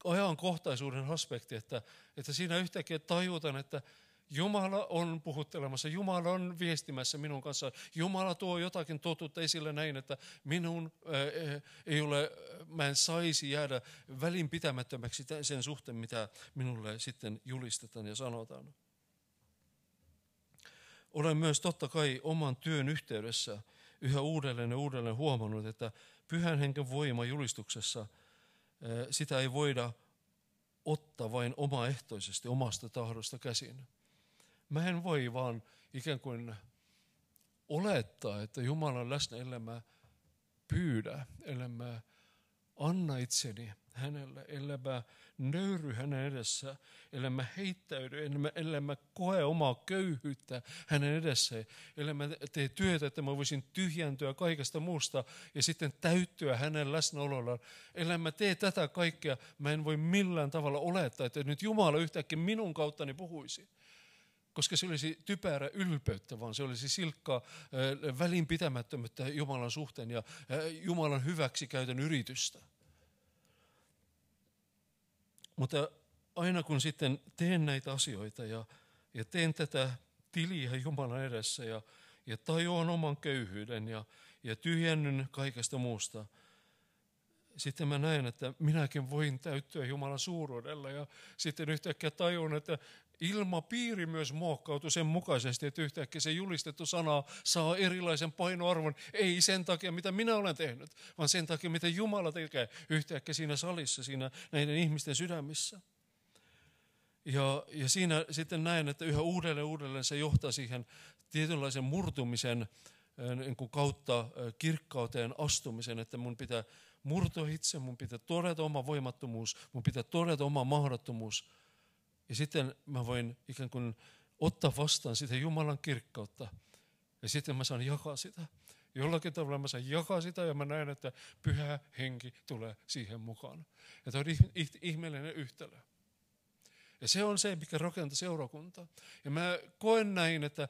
ajankohtaisuuden aspekti, että, että siinä yhtäkkiä tajutan, että Jumala on puhuttelemassa, Jumala on viestimässä minun kanssa. Jumala tuo jotakin totuutta esille näin, että minun ää, ei ole, mä en saisi jäädä välinpitämättömäksi sen suhteen, mitä minulle sitten julistetaan ja sanotaan. Olen myös totta kai oman työn yhteydessä yhä uudelleen ja uudelleen huomannut, että pyhän henken voima julistuksessa, sitä ei voida ottaa vain omaehtoisesti, omasta tahdosta käsin. Mä en voi vaan ikään kuin olettaa, että Jumalan läsnä, ellei mä pyydä, ellei mä anna itseni hänelle, ellei mä nöyry hänen edessä, ellei mä heittäydy, ellei mä, ellei mä koe omaa köyhyyttä hänen edessä, ellei mä tee työtä, että mä voisin tyhjentyä kaikesta muusta ja sitten täyttyä hänen läsnäolollaan. Ellei mä tee tätä kaikkea, mä en voi millään tavalla olettaa, että nyt Jumala yhtäkkiä minun kauttani puhuisi koska se olisi typerä ylpeyttä, vaan se olisi silkkaa välinpitämättömyyttä Jumalan suhteen ja Jumalan hyväksikäytön yritystä. Mutta aina kun sitten teen näitä asioita ja, ja teen tätä tiliä Jumalan edessä ja, ja tajuan oman köyhyyden ja, ja tyhjennyn kaikesta muusta, sitten mä näen, että minäkin voin täyttyä Jumalan suuruudella ja sitten yhtäkkiä tajun, että ilmapiiri myös muokkautuu sen mukaisesti, että yhtäkkiä se julistettu sana saa erilaisen painoarvon. Ei sen takia, mitä minä olen tehnyt, vaan sen takia, mitä Jumala tekee yhtäkkiä siinä salissa, siinä näiden ihmisten sydämissä. Ja, ja siinä sitten näen, että yhä uudelleen uudelleen se johtaa siihen tietynlaisen murtumisen niin kuin kautta kirkkauteen astumisen, että mun pitää murtua itse, mun pitää todeta oma voimattomuus, mun pitää todeta oma mahdottomuus. Ja sitten mä voin ikään kuin ottaa vastaan sitä Jumalan kirkkautta. Ja sitten mä saan jakaa sitä. Jollakin tavalla mä saan jakaa sitä ja mä näen, että pyhä henki tulee siihen mukaan. Ja tämä on ihmeellinen yhtälö. Ja se on se, mikä rakentaa seurakuntaa. Ja mä koen näin, että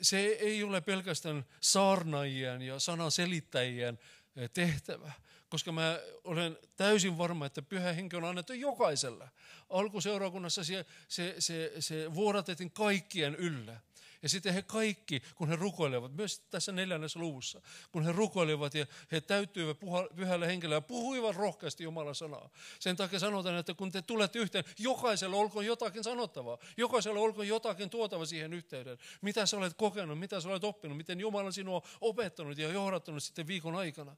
se ei ole pelkästään saarnaajien ja sanan selittäjien eh, tehtävä, koska mä olen täysin varma, että pyhä henki on annettu jokaisella. Alkuseurakunnassa se, se, se, se vuodatettiin kaikkien yllä. Ja sitten he kaikki, kun he rukoilevat, myös tässä neljännessä luvussa, kun he rukoilevat ja he täyttyivät pyhällä henkilöllä ja puhuivat rohkeasti Jumalan sanaa. Sen takia sanotaan, että kun te tulette yhteen, jokaisella olkoon jotakin sanottavaa. Jokaisella olkoon jotakin tuotava siihen yhteyden. Mitä sä olet kokenut, mitä sä olet oppinut, miten Jumala sinua opettanut ja johdattanut sitten viikon aikana.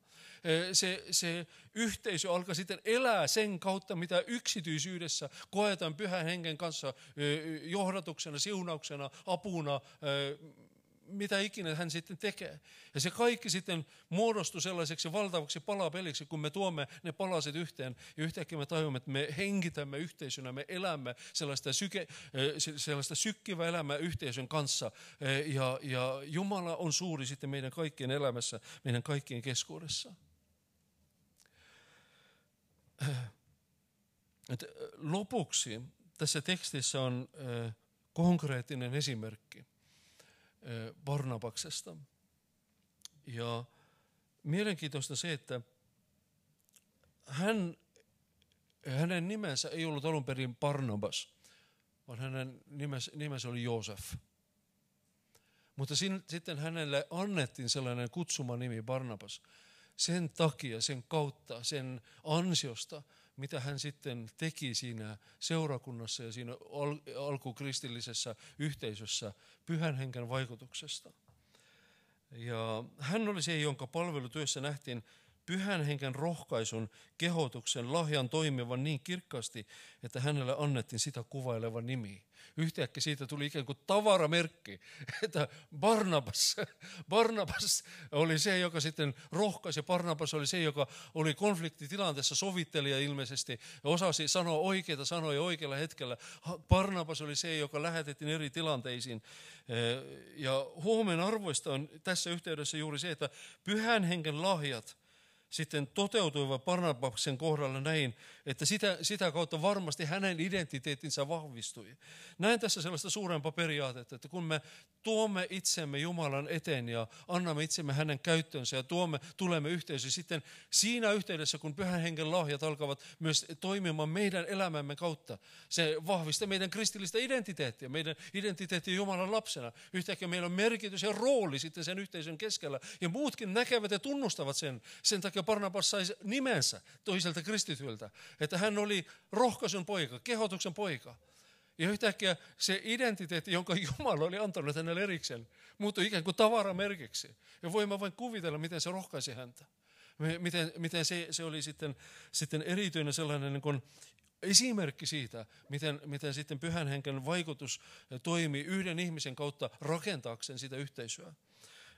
Se, se yhteisö alkaa sitten elää sen kautta, mitä yksityisyydessä koetaan pyhän hengen kanssa johdatuksena, siunauksena, apuna, mitä ikinä hän sitten tekee. Ja se kaikki sitten muodostuu sellaiseksi valtavaksi palapeliksi, kun me tuomme ne palaset yhteen. Ja yhtäkkiä me tajuamme, että me hengitämme yhteisönä, me elämme sellaista, syke, sellaista sykkivää elämää yhteisön kanssa. Ja, ja Jumala on suuri sitten meidän kaikkien elämässä, meidän kaikkien keskuudessa. Et lopuksi tässä tekstissä on konkreettinen esimerkki Barnabaksesta. Ja mielenkiintoista se, että hän, hänen nimensä ei ollut alun perin Barnabas, vaan hänen nimensä, nimensä oli Joosef. Mutta sin, sitten hänelle annettiin sellainen kutsuma nimi Barnabas sen takia, sen kautta, sen ansiosta, mitä hän sitten teki siinä seurakunnassa ja siinä alkukristillisessä yhteisössä pyhän henken vaikutuksesta. Ja hän oli se, jonka palvelutyössä nähtiin pyhän henken rohkaisun, kehotuksen, lahjan toimivan niin kirkkaasti, että hänelle annettiin sitä kuvaileva nimi. Yhtäkkiä siitä tuli ikään kuin tavaramerkki, että Barnabas, Barnabas oli se, joka sitten rohkaisi. Barnabas oli se, joka oli konfliktitilanteessa sovittelija ilmeisesti ja osasi sanoa oikeita sanoja oikealla hetkellä. Barnabas oli se, joka lähetettiin eri tilanteisiin. Ja huomen arvoista on tässä yhteydessä juuri se, että pyhän henken lahjat – sitten toteutuivat Barnabaksen kohdalla näin, että sitä, sitä kautta varmasti hänen identiteettinsä vahvistui. Näen tässä sellaista suurempaa periaatetta, että kun me tuomme itsemme Jumalan eteen ja annamme itsemme hänen käyttöönsä ja tuomme, tulemme yhteisöön, sitten siinä yhteydessä, kun pyhän hengen lahjat alkavat myös toimimaan meidän elämämme kautta, se vahvistaa meidän kristillistä identiteettiä, meidän identiteettiä Jumalan lapsena. Yhtäkkiä meillä on merkitys ja rooli sitten sen yhteisön keskellä ja muutkin näkevät ja tunnustavat sen. Sen takia Barnabas sai nimensä toiselta kristityiltä, että hän oli rohkaisun poika, kehotuksen poika. Ja yhtäkkiä se identiteetti, jonka Jumala oli antanut hänelle erikseen, muuttui ikään kuin tavaramerkiksi. Ja voimme vain kuvitella, miten se rohkaisi häntä. Miten, miten se, se oli sitten, sitten erityinen sellainen niin kuin esimerkki siitä, miten, miten sitten pyhän henken vaikutus toimii yhden ihmisen kautta rakentaakseen sitä yhteisöä.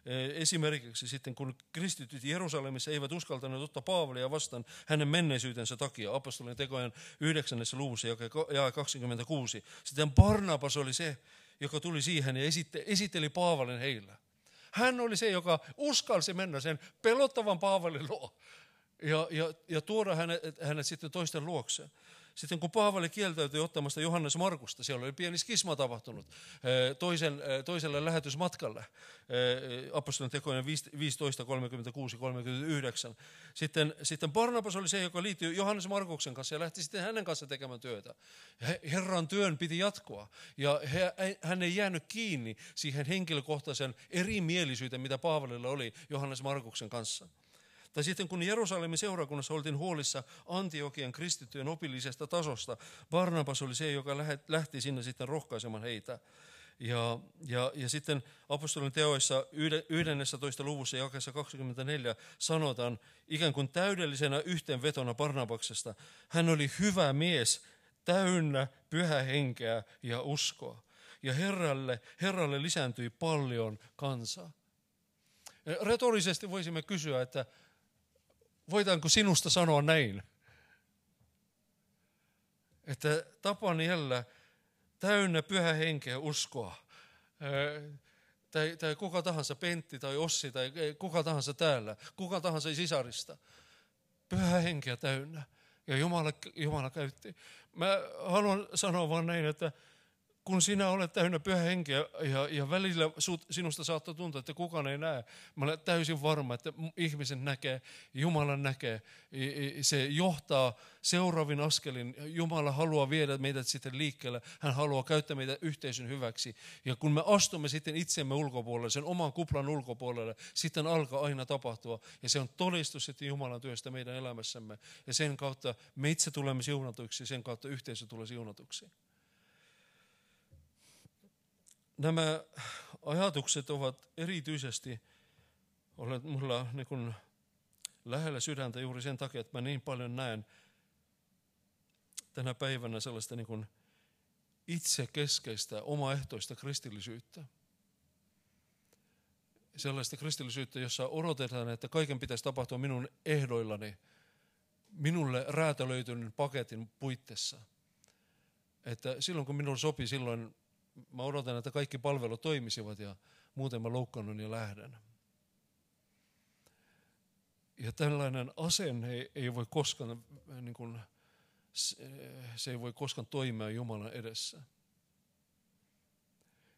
Eh, esimerkiksi sitten, kun kristityt Jerusalemissa eivät uskaltaneet ottaa Paavalia vastaan hänen menneisyytensä takia, apostolien tekojen 9. luvussa, ja 26. Sitten Barnabas oli se, joka tuli siihen ja esitteli Paavalin heillä. Hän oli se, joka uskalsi mennä sen pelottavan Paavalin luo ja, ja, ja tuoda hänet, hänet sitten toisten luokseen. Sitten kun Paavali kieltäytyi ottamasta Johannes Markusta, siellä oli pieni skisma tapahtunut toisen, toiselle lähetysmatkalle, apostolien tekojen 15, 36, 39. Sitten, sitten Barnabas oli se, joka liittyi Johannes Markuksen kanssa ja lähti sitten hänen kanssa tekemään työtä. Herran työn piti jatkua ja hän ei jäänyt kiinni siihen henkilökohtaisen erimielisyyteen, mitä Paavalilla oli Johannes Markuksen kanssa. Tai sitten kun Jerusalemin seurakunnassa oltiin huolissa Antiokian kristittyjen opillisesta tasosta, Barnabas oli se, joka lähti sinne sitten rohkaisemaan heitä. Ja, ja, ja sitten apostolin teoissa 11. luvussa jakeessa 24 sanotaan ikään kuin täydellisenä yhteenvetona Barnabaksesta. Hän oli hyvä mies, täynnä pyhä henkeä ja uskoa. Ja Herralle, Herralle lisääntyi paljon kansaa. Retorisesti voisimme kysyä, että voidaanko sinusta sanoa näin? Että tapan jällä täynnä pyhä henkeä uskoa. Tai, tai kuka tahansa, Pentti tai Ossi tai kuka tahansa täällä, kuka tahansa sisarista. Pyhä henkeä täynnä. Ja Jumala, Jumala käytti. Mä haluan sanoa vaan näin, että kun sinä olet täynnä pyhä henkeä ja, ja välillä sinusta saattaa tuntua, että kukaan ei näe. Mä olen täysin varma, että ihmisen näkee, Jumala näkee. Se johtaa seuraavin askelin. Jumala haluaa viedä meidät sitten liikkeelle. Hän haluaa käyttää meitä yhteisön hyväksi. Ja kun me astumme sitten itsemme ulkopuolelle, sen oman kuplan ulkopuolelle, sitten alkaa aina tapahtua. Ja se on todistus sitten Jumalan työstä meidän elämässämme. Ja sen kautta me itse tulemme siunatuiksi, sen kautta yhteisö tulee siunatuksi nämä ajatukset ovat erityisesti olleet mulla niin kuin lähellä sydäntä juuri sen takia, että mä niin paljon näen tänä päivänä sellaista niin kuin itsekeskeistä, omaehtoista kristillisyyttä. Sellaista kristillisyyttä, jossa odotetaan, että kaiken pitäisi tapahtua minun ehdoillani, minulle räätälöityn paketin puitteissa. Että silloin kun minulle sopii, silloin mä odotan, että kaikki palvelut toimisivat ja muuten mä loukkaannun ja lähden. Ja tällainen asenne ei, ei voi koskaan, niin kuin, se ei voi koskaan toimia Jumalan edessä.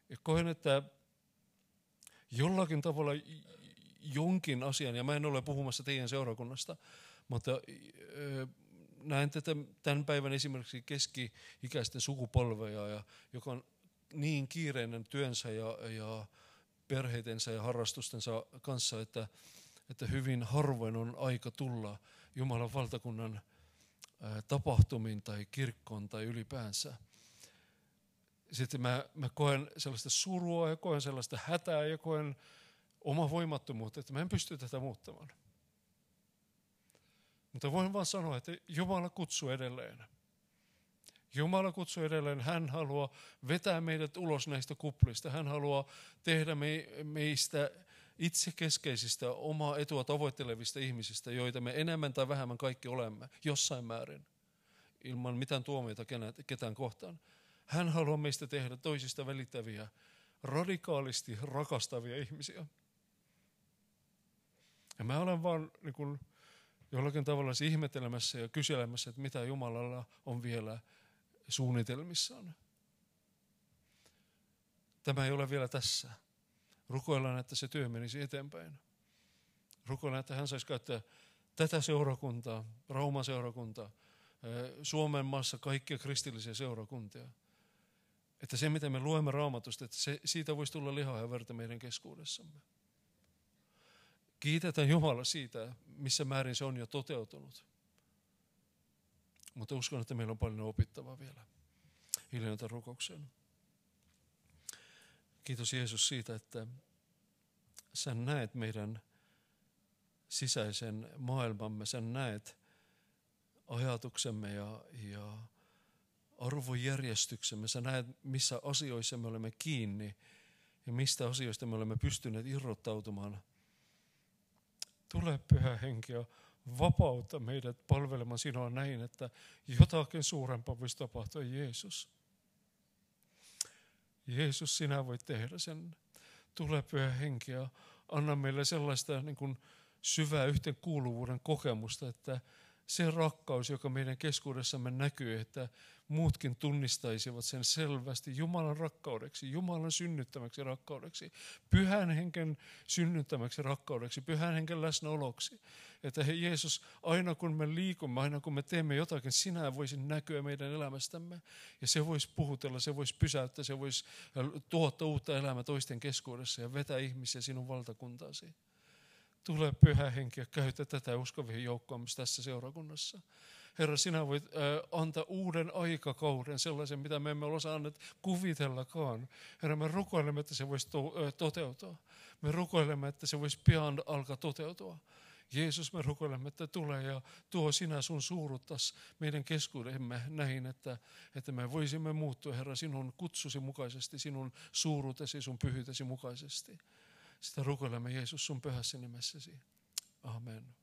Ja koen, että jollakin tavalla jonkin asian, ja mä en ole puhumassa teidän seurakunnasta, mutta näen tätä tämän päivän esimerkiksi keski-ikäisten sukupolveja, ja, joka on niin kiireinen työnsä ja, ja perheitensä ja harrastustensa kanssa, että, että hyvin harvoin on aika tulla Jumalan valtakunnan tapahtumiin tai kirkkoon tai ylipäänsä. Sitten mä, mä koen sellaista surua ja koen sellaista hätää ja koen oma voimattomuutta, että mä en pysty tätä muuttamaan. Mutta voin vaan sanoa, että Jumala kutsuu edelleen. Jumala kutsuu edelleen, hän haluaa vetää meidät ulos näistä kuplista. Hän haluaa tehdä me, meistä itsekeskeisistä, omaa etua tavoittelevista ihmisistä, joita me enemmän tai vähemmän kaikki olemme, jossain määrin, ilman mitään tuomioita ketään kohtaan. Hän haluaa meistä tehdä toisista välittäviä, radikaalisti rakastavia ihmisiä. Ja mä olen vaan niin kun, jollakin tavalla ihmettelemässä ja kyselemässä, että mitä Jumalalla on vielä suunnitelmissaan. Tämä ei ole vielä tässä. Rukoillaan, että se työ menisi eteenpäin. Rukoillaan, että hän saisi käyttää tätä seurakuntaa, Rauman seurakuntaa, Suomen maassa kaikkia kristillisiä seurakuntia. Että se, mitä me luemme raamatusta, että se, siitä voisi tulla lihaa ja verta meidän keskuudessamme. Kiitetään Jumala siitä, missä määrin se on jo toteutunut. Mutta uskon, että meillä on paljon opittavaa vielä. Hiljennetä rukoukseen. Kiitos Jeesus siitä, että sä näet meidän sisäisen maailmamme, sä näet ajatuksemme ja, ja arvojärjestyksemme, sä näet missä asioissa me olemme kiinni ja mistä asioista me olemme pystyneet irrottautumaan. Tule pyhä henki ja vapauta meidät palvelemaan sinua näin, että jotakin suurempaa voisi tapahtua Jeesus. Jeesus, sinä voit tehdä sen. Tule pyhä henki ja anna meille sellaista niin kuin syvää yhteenkuuluvuuden kokemusta, että se rakkaus, joka meidän keskuudessamme näkyy, että muutkin tunnistaisivat sen selvästi Jumalan rakkaudeksi, Jumalan synnyttämäksi rakkaudeksi, pyhän henken synnyttämäksi rakkaudeksi, pyhän henken läsnäoloksi. Että he Jeesus, aina kun me liikumme, aina kun me teemme jotakin, sinä voisi näkyä meidän elämästämme. Ja se voisi puhutella, se voisi pysäyttää, se voisi tuottaa uutta elämää toisten keskuudessa ja vetää ihmisiä sinun valtakuntaasi. Tule pyhä henki ja käytä tätä uskovien joukkoa tässä seurakunnassa. Herra, sinä voit äh, antaa uuden aikakauden, sellaisen, mitä me emme ole osanneet kuvitellakaan. Herra, me rukoilemme, että se voisi to, äh, toteutua. Me rukoilemme, että se voisi pian alkaa toteutua. Jeesus, me rukoilemme, että tule ja tuo sinä sun suuruttas meidän keskuudemme näin, että, että me voisimme muuttua, Herra, sinun kutsusi mukaisesti, sinun suuruutesi, sun pyhyytesi mukaisesti. Sitä rukoilemme Jeesus sun pyhässä nimessäsi. Amen.